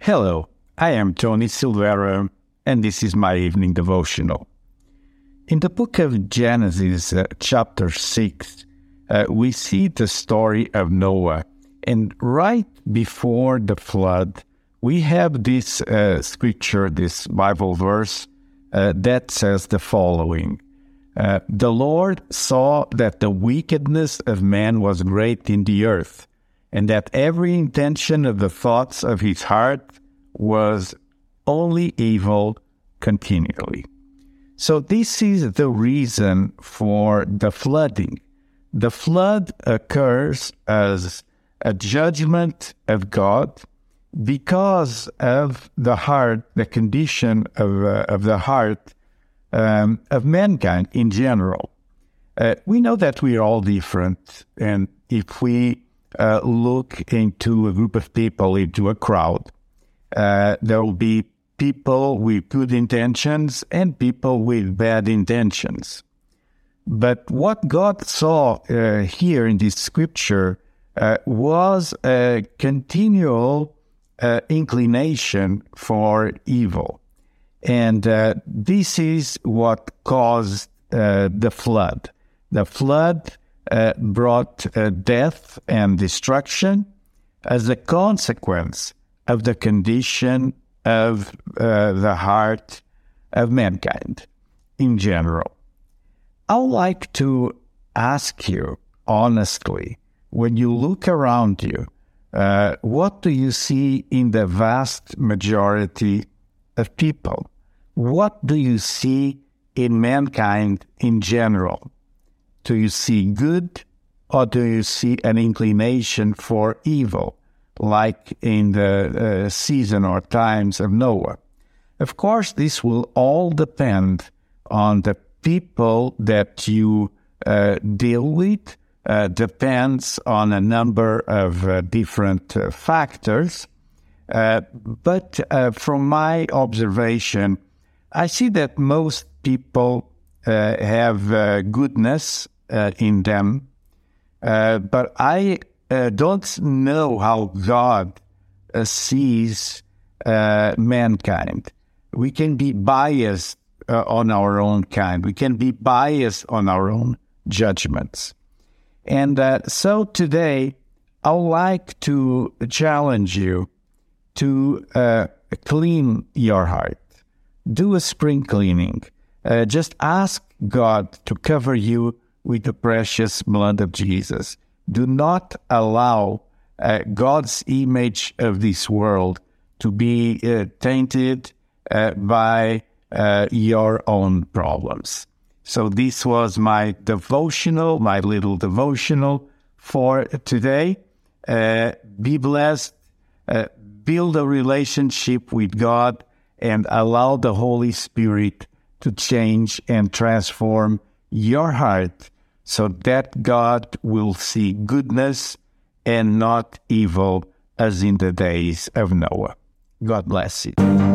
Hello, I am Tony Silvera, and this is my evening devotional. In the book of Genesis, uh, chapter 6, uh, we see the story of Noah. And right before the flood, we have this uh, scripture, this Bible verse, uh, that says the following uh, The Lord saw that the wickedness of man was great in the earth, and that every intention of the thoughts of his heart was only evil continually. So, this is the reason for the flooding. The flood occurs as a judgment of God because of the heart, the condition of, uh, of the heart um, of mankind in general. Uh, we know that we are all different, and if we uh, look into a group of people, into a crowd, uh, there will be people with good intentions and people with bad intentions. But what God saw uh, here in this scripture uh, was a continual uh, inclination for evil. And uh, this is what caused uh, the flood. The flood brought death and destruction as a consequence of the condition of uh, the heart of mankind in general. I would like to ask you honestly when you look around you, uh, what do you see in the vast majority of people? What do you see in mankind in general? Do you see good or do you see an inclination for evil? like in the uh, season or times of Noah. Of course, this will all depend on the people that you uh, deal with, uh, depends on a number of uh, different uh, factors. Uh, but from my observation, I see that most people have goodness in them. but I uh, don't know how God uh, sees uh, mankind. We can be biased uh, on our own kind. We can be biased on our own judgments. And uh, so today, I would like to challenge you to uh, clean your heart. Do a spring cleaning. just ask God to cover you with the precious blood of Jesus do not allow uh, God's image of this world to be uh, tainted uh, by uh, your own problems. So, this was my devotional, my little devotional for today. Uh, be blessed, uh, build a relationship with God, and allow the Holy Spirit to change and transform your heart so that God will see goodness and not evil as in the days of Noah. God bless you.